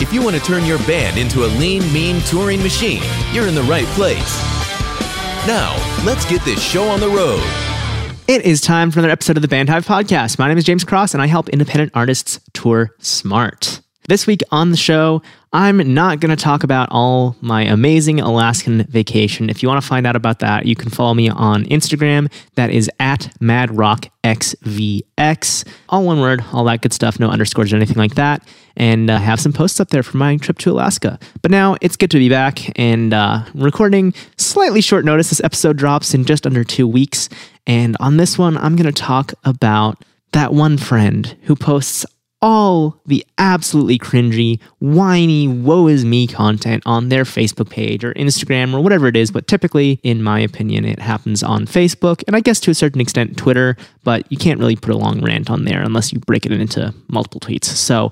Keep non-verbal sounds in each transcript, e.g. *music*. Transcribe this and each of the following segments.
If you want to turn your band into a lean, mean touring machine, you're in the right place. Now, let's get this show on the road. It is time for another episode of the Bandhive Podcast. My name is James Cross, and I help independent artists tour smart. This week on the show, I'm not going to talk about all my amazing Alaskan vacation. If you want to find out about that, you can follow me on Instagram. That is at MadRockXVX. All one word, all that good stuff, no underscores or anything like that. And uh, have some posts up there for my trip to Alaska. But now it's good to be back and uh, recording slightly short notice. This episode drops in just under two weeks. And on this one, I'm going to talk about that one friend who posts all the absolutely cringy, whiny, woe is me content on their Facebook page or Instagram or whatever it is. But typically, in my opinion, it happens on Facebook and I guess to a certain extent Twitter, but you can't really put a long rant on there unless you break it into multiple tweets. So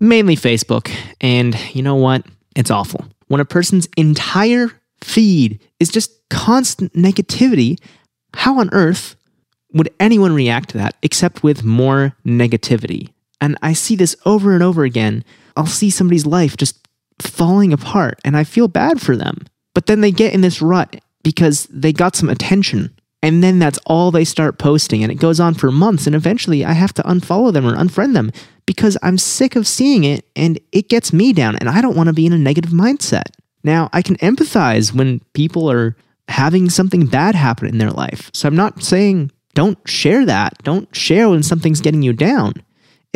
mainly Facebook. And you know what? It's awful. When a person's entire feed is just constant negativity, how on earth would anyone react to that except with more negativity? And I see this over and over again. I'll see somebody's life just falling apart and I feel bad for them. But then they get in this rut because they got some attention. And then that's all they start posting. And it goes on for months. And eventually I have to unfollow them or unfriend them because I'm sick of seeing it and it gets me down. And I don't want to be in a negative mindset. Now, I can empathize when people are having something bad happen in their life. So I'm not saying don't share that. Don't share when something's getting you down.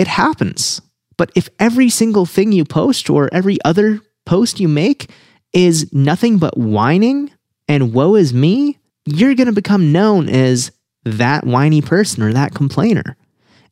It happens. But if every single thing you post or every other post you make is nothing but whining and woe is me, you're going to become known as that whiny person or that complainer.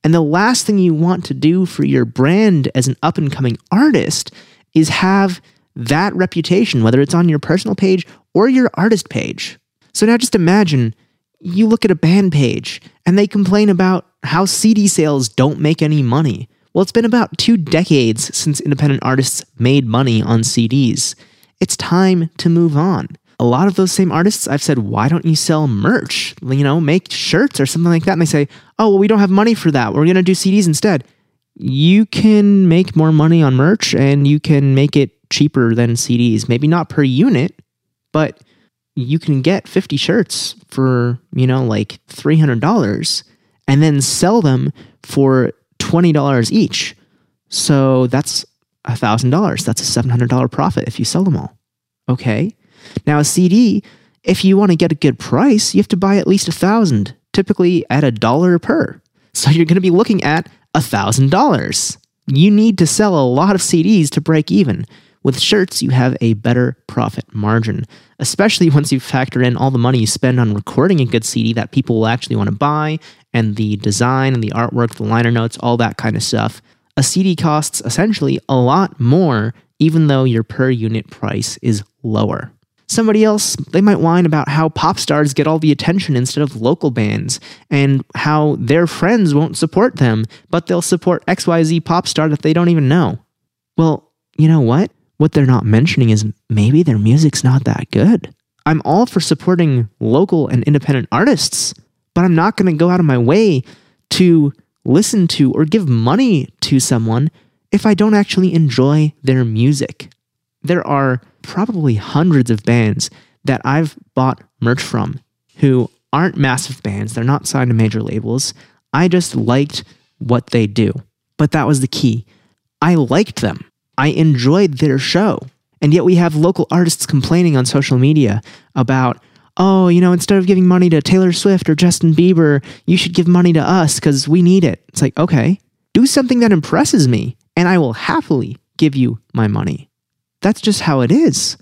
And the last thing you want to do for your brand as an up and coming artist is have that reputation, whether it's on your personal page or your artist page. So now just imagine you look at a band page and they complain about how CD sales don't make any money. Well, it's been about two decades since independent artists made money on CDs. It's time to move on. A lot of those same artists, I've said, why don't you sell merch? You know, make shirts or something like that. And they say, oh, well, we don't have money for that. We're going to do CDs instead. You can make more money on merch and you can make it cheaper than CDs. Maybe not per unit, but you can get 50 shirts for, you know, like $300 and then sell them for $20 each. So that's $1,000. That's a $700 profit if you sell them all. Okay. Now, a CD, if you want to get a good price, you have to buy at least a thousand, typically at a dollar per. So *laughs* you're going to be looking at a thousand dollars. You need to sell a lot of CDs to break even. With shirts, you have a better profit margin, especially *laughs* once you factor in all the money you spend on recording a good CD that people will actually want to buy, and the design and the artwork, the liner notes, all that kind of stuff. A CD costs essentially a lot more, even though your per unit price is lower. Somebody else, they might whine about how pop stars get all the attention instead of local bands, and how their friends won't support them, but they'll support XYZ pop star that they don't even know. Well, you know what? What they're not mentioning is maybe their music's not that good. I'm all for supporting local and independent artists, but I'm not going to go out of my way to listen to or give money to someone if I don't actually enjoy their music. There are probably hundreds of bands that I've bought merch from who aren't massive bands, they're not signed to major labels. I just liked what they do. But that was the key. I liked them. I enjoyed their show. And yet we have local artists complaining on social media about, oh, you know, instead of giving money to Taylor Swift or Justin Bieber, you should give money to us because we need it. It's like, okay, do something that impresses me and I will happily give you my money. That's just how it is.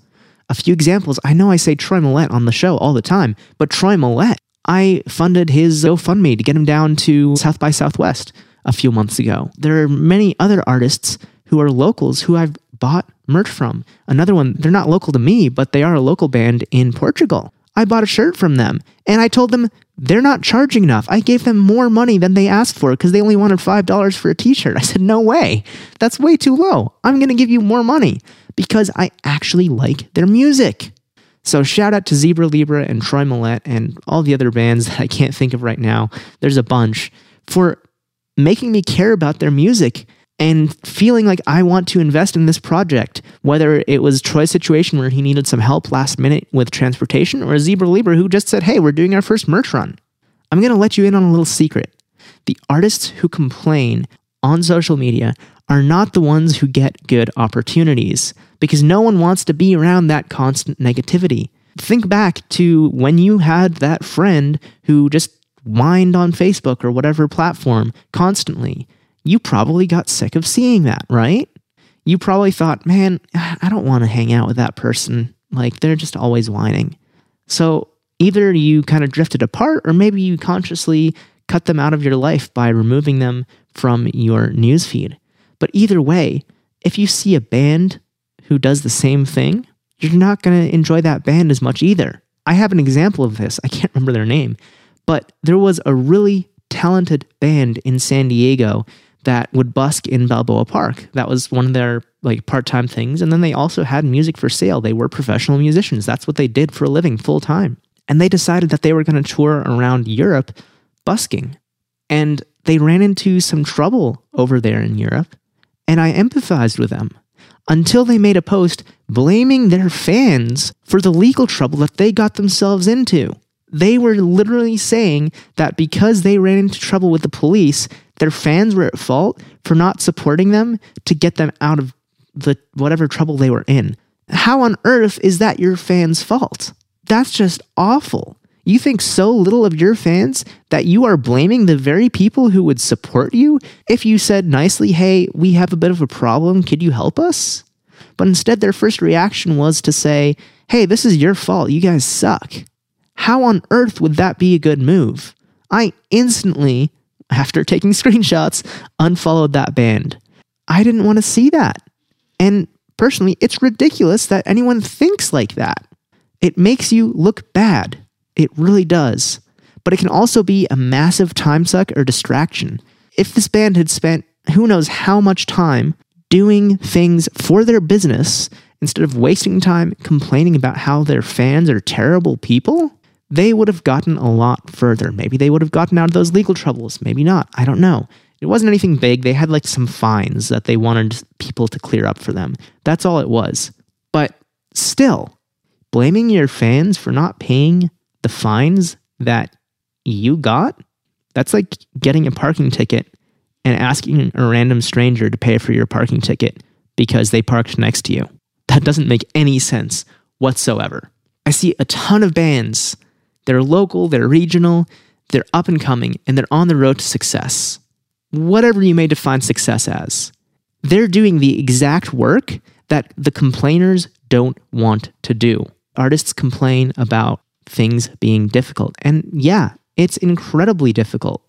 A few examples. I know I say Troy Millette on the show all the time, but Troy Millette, I funded his GoFundMe to get him down to South by Southwest a few months ago. There are many other artists who are locals who I've bought merch from. Another one, they're not local to me, but they are a local band in Portugal. I bought a shirt from them and I told them they're not charging enough. I gave them more money than they asked for because they only wanted $5 for a t shirt. I said, no way. That's way too low. I'm going to give you more money because I actually like their music. So shout out to Zebra Libra and Troy Millette and all the other bands that I can't think of right now. There's a bunch for making me care about their music and feeling like I want to invest in this project, whether it was Troy's situation where he needed some help last minute with transportation, or Zebra Libra who just said, Hey, we're doing our first merch run. I'm going to let you in on a little secret. The artists who complain on social media are not the ones who get good opportunities because no one wants to be around that constant negativity. Think back to when you had that friend who just whined on Facebook or whatever platform constantly you probably got sick of seeing that, right? You probably thought, man, *sighs* I don't want to hang out with that person. Like, they're just always whining. So either you kind of drifted apart, or maybe you consciously cut them out of your life by removing them from your newsfeed. But either way, if you see a band who does the same thing, you're not going to enjoy that band as much either. I have an example of this. I can't remember their name, but there was a really talented band in San Diego that would busk in Balboa Park. That was one of their like part-time things and then they also had music for sale. They were professional musicians. That's what they did for a living full time. And they decided that they were going to tour around Europe busking. And they ran into some trouble over there in Europe, and I empathized with them until they made a post blaming their fans for the legal trouble that they got themselves into. They were literally saying that because they ran into trouble with the police, their fans were at fault for not supporting them to get them out of the whatever trouble they were in. How on earth is that your fans' fault? That's just awful. You think so little of your fans that you are blaming the very people who would support you if you said nicely, hey, we have a bit of a problem, could you help us? But instead, their first reaction was to say, hey, this is your fault, you guys suck. How on earth would that be a good move? I instantly after taking *laughs* screenshots, unfollowed that band. I didn't want to see that. And personally, it's ridiculous that anyone thinks like that. It makes you look bad. It really does. But it can also be a massive time suck or distraction. If this band had spent who knows how much time doing things for their business instead of wasting time complaining about how their fans are terrible people, they would have gotten a lot further. Maybe they would have gotten out of those legal troubles. Maybe not. I don't know. It wasn't anything big. They had like some fines that they wanted people to clear up for them. That's all it was. But still, blaming your fans for not paying the fines that you got, that's like getting a parking ticket and asking a random stranger to pay for your parking ticket because they parked next to you. That doesn't make any sense whatsoever. I see a ton of bands they're local, they're regional, they're up and coming, and they're on the road to success. Whatever you may define success as. They're doing the exact work that the complainers don't want to do. Artists complain about things being difficult. And yeah, it's incredibly difficult.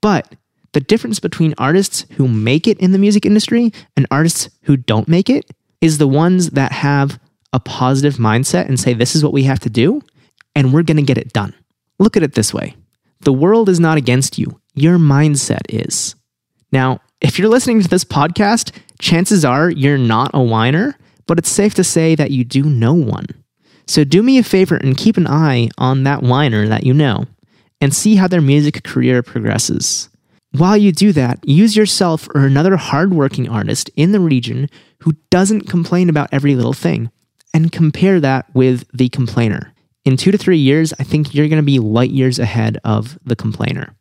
But the difference between artists who make it in the music industry and artists who don't make it is the ones that have a positive mindset and say, this is what we have to do and we're going to get it done. Look at it this way the world is not against you, your mindset is. Now, if you're listening to this podcast, chances are you're not a whiner, but it's safe to say that you do know one. So do me a favor and keep an eye on that whiner that you know and see how their music career progresses. While you do that, use yourself or another hardworking artist in the region who doesn't complain about every little thing and compare that with the complainer in two to three years, I think you're going to be light years ahead of the complainer.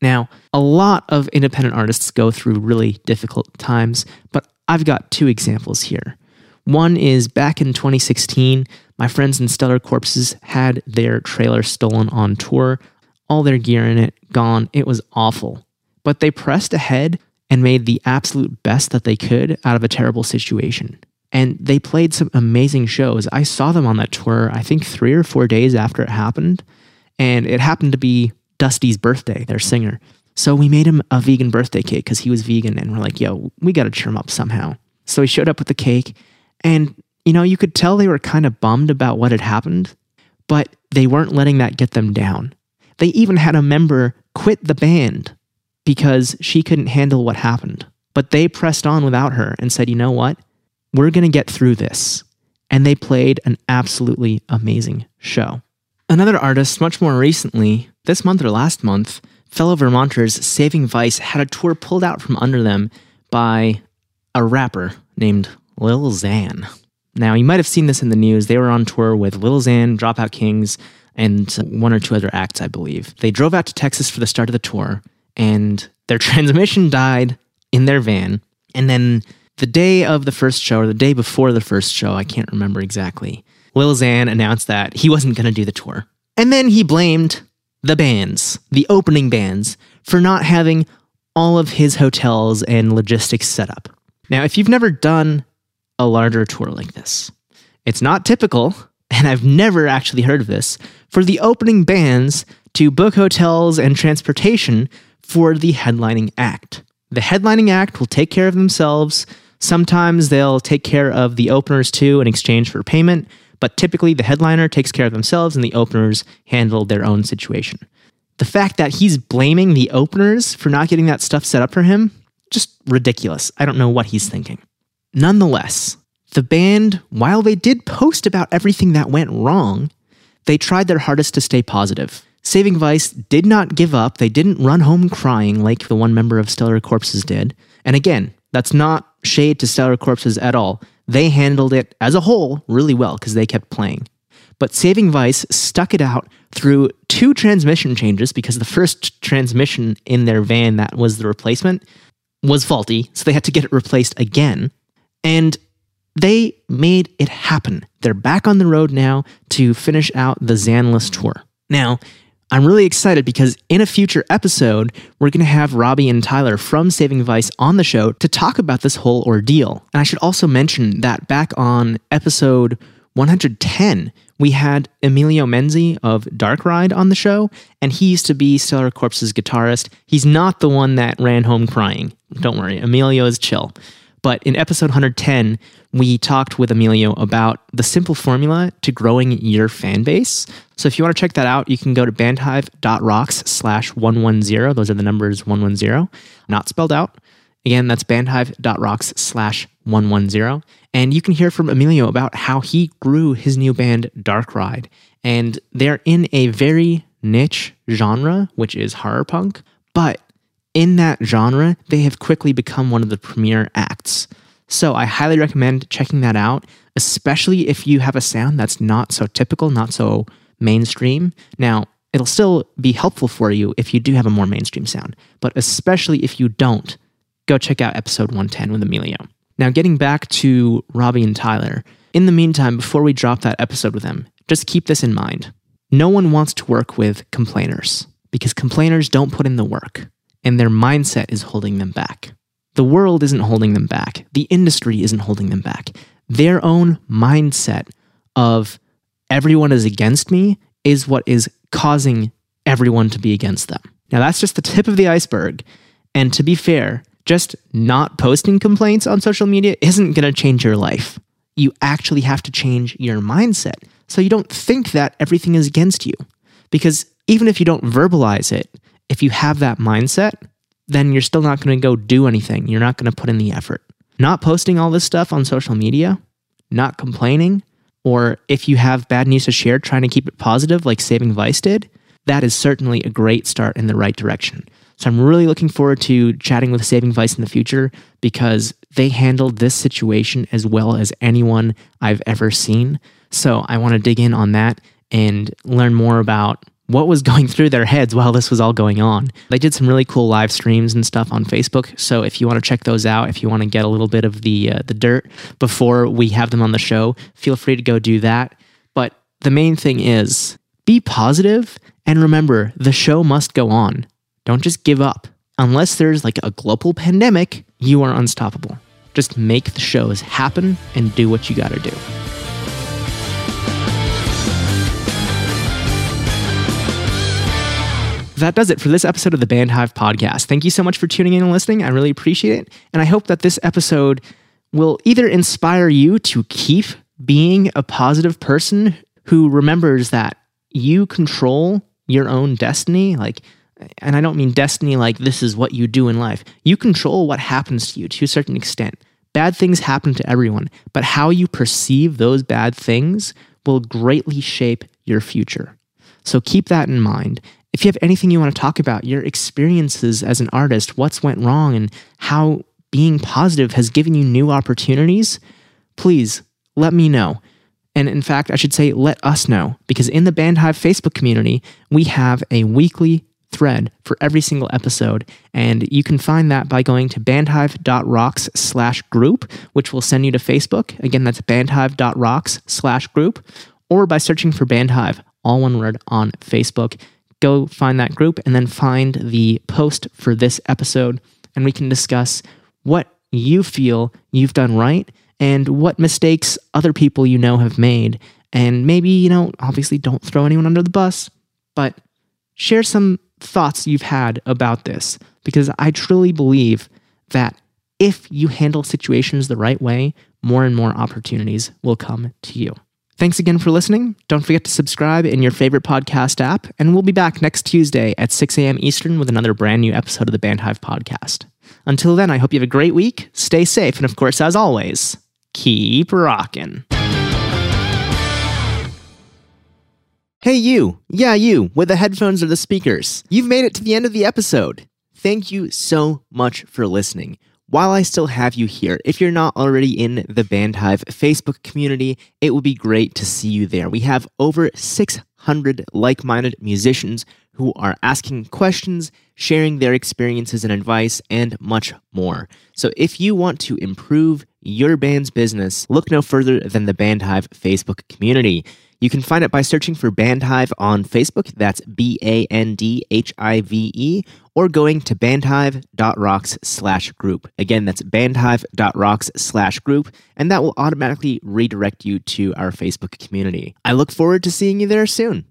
Now, a lot of independent artists go through really difficult times, but I've got two examples here. One is back in 2016, My friends in Stellar Corpses had their trailer stolen on tour, all their gear in it gone. It was awful. But they pressed ahead and made the absolute best that they could out of a terrible situation. And they played some amazing shows. I saw them on that tour, I think three or four days after it happened. And it happened to be Dusty's birthday, their singer. So we made him a vegan birthday cake because he was vegan. And we're like, yo, we got to cheer him up somehow. So he showed up with the cake. And, you know, you could tell they were kind of bummed about what had happened, but they weren't letting that get them down. They even had a member quit the band because she couldn't handle what happened. But they pressed on without her and said, you know what? We're going to get through this. And they played an absolutely amazing show. Another artist, much more recently, this month or last month, fellow Vermonters Saving Vice had a tour pulled out from under them by a rapper named Lil Xan. Now, you might have seen this in the news. They were on tour with Lil Xan, Dropout Kings, and one or two other acts, I believe. They drove out to Texas for the start of the tour, and their *laughs* transmission died in their van. And then the day of the first show, or the day before the first show, I can't remember exactly, Lil Xan announced that he wasn't going to do the tour. And then he blamed the bands, the opening bands, for not having all of his hotels and logistics set up. Now, if you've never done a larger tour like this, it's not typical, and I've never actually heard of this, for the opening bands to book hotels and transportation for the headlining act. The headlining act will take care of themselves. Sometimes they'll take care of the openers too in exchange for payment, but typically the headliner takes care of themselves and the openers handle their own situation. The fact that he's blaming the openers for not getting that stuff set up for him, just ridiculous. I don't know what he's thinking. Nonetheless, the band, while they did post about everything that went wrong, they tried their hardest to stay positive. Saving Vice did not give up. They didn't run home crying like the one member of Stellar Corpses did. And again, that's not shade to Stellar Corpses at all. They handled it as a whole really well because they kept playing. But Saving Vice stuck it out through two transmission changes because the first transmission in their van that was the replacement was faulty, so they had to get it replaced again. And they made it happen. They're back on the road now to finish out the Xanless tour. Now, I'm really excited because in a future episode, we're going to have Robbie and Tyler from Saving Vice on the show to talk about this whole ordeal. And I should also mention that back on episode 110, we had Emilio Menzi of Dark Ride on the show, and he used to be Stellar Corpse's guitarist. He's not the one that ran home crying. Don't worry, Emilio is chill. But in episode 110, we talked with Emilio about the simple formula to growing your fan base. So if you want to check that out, you can go to bandhive.rocks slash 110. Those are the numbers 110, not spelled out. Again, that's bandhive.rocks slash 110. And you can hear from Emilio about how he grew his new band, Dark Ride. And they're in a very niche genre, which is horror punk, but in that genre, they have quickly become one of the premier acts. So I highly recommend checking that out, especially if you have a sound that's not so typical, not so mainstream. Now, it'll still be helpful for you if you do have a more mainstream sound, but especially if you don't, go check out episode 110 with Emilio. Now, getting back to Robbie and Tyler, in the meantime, before we drop that episode with them, just keep this in mind. No one wants to work with complainers because complainers don't put in the work and their mindset is holding them back. The world isn't holding them back. The industry isn't holding them back. Their own mindset of everyone is against me is what is causing everyone to be against them. Now, that's just the tip of the iceberg. And to be fair, just not posting complaints on social media isn't going to change your life. You actually have to change your mindset so you don't think that everything is against you. Because even if you don't verbalize it, if you have that mindset, then you're still not going to go do anything. You're not going to put in the effort. Not posting all this stuff on social media, not complaining, or if you have bad news to share, trying to keep it positive like Saving Vice did, that is certainly a great start in the right direction. So I'm really looking forward to chatting with Saving Vice in the future because they handled this situation as well as anyone I've ever seen. So I want to dig in on that and learn more about what was going through their heads while this was all going on. They did some really cool live streams and stuff on Facebook. So if you want to check those out, if you want to get a little bit of the uh, the dirt before we have them on the show, feel free to go do that. But the main thing is be positive and remember the show must go on. Don't just give up. Unless there's like a global pandemic, you are unstoppable. Just make the shows happen and do what you got to do. That does it for this episode of the Band Hive podcast. Thank you so much for tuning in and listening. I really appreciate it. And I hope that this episode will either inspire you to keep being a positive person who remembers that you control your own destiny. Like, and I don't mean destiny like this is what you do in life. You control what happens to you to a certain extent. Bad things happen to everyone, but how you perceive those bad things will greatly shape your future. So keep that in mind if you have anything you want to talk about, your experiences as an artist, what's went wrong, and how being positive has given you new opportunities, please let me know. And in fact, I should say, let us know, because in the Bandhive Facebook community, we have a weekly thread for every single episode. And you can find that by going to bandhive.rocks slash group, which will send you to Facebook. Again, that's bandhive.rocks slash group, or by searching for Bandhive, all one word, on Facebook go find that group and then find the post for this episode, and we can discuss what you feel you've done right and what mistakes other people you know have made. And maybe, you know, obviously don't throw anyone under the bus, but share some thoughts you've had about this because I truly believe that if you handle situations the right way, more and more opportunities will come to you. Thanks again for listening. Don't forget to subscribe in your favorite podcast app, and we'll be back next Tuesday at 6 a.m. Eastern with another brand new episode of the Bandhive podcast. Until then, I hope you have a great week, stay safe, and of course, as always, keep rocking. Hey, you. Yeah, you, with the headphones or the speakers. You've made it to the end of the episode. Thank you so much for listening while I still have you here, if you're not already in the Bandhive Facebook community, it would be great to see you there. We have over 600 like minded musicians who are asking questions, sharing their experiences and advice, and much more. So if you want to improve your band's business, look no further than the Bandhive Facebook community. You can find it by searching for Bandhive on Facebook. That's B A N D H I V E, or going to bandhive.rocks slash group. Again, that's bandhive.rocks slash group, and that will automatically redirect you to our Facebook community. I look forward to seeing you there soon.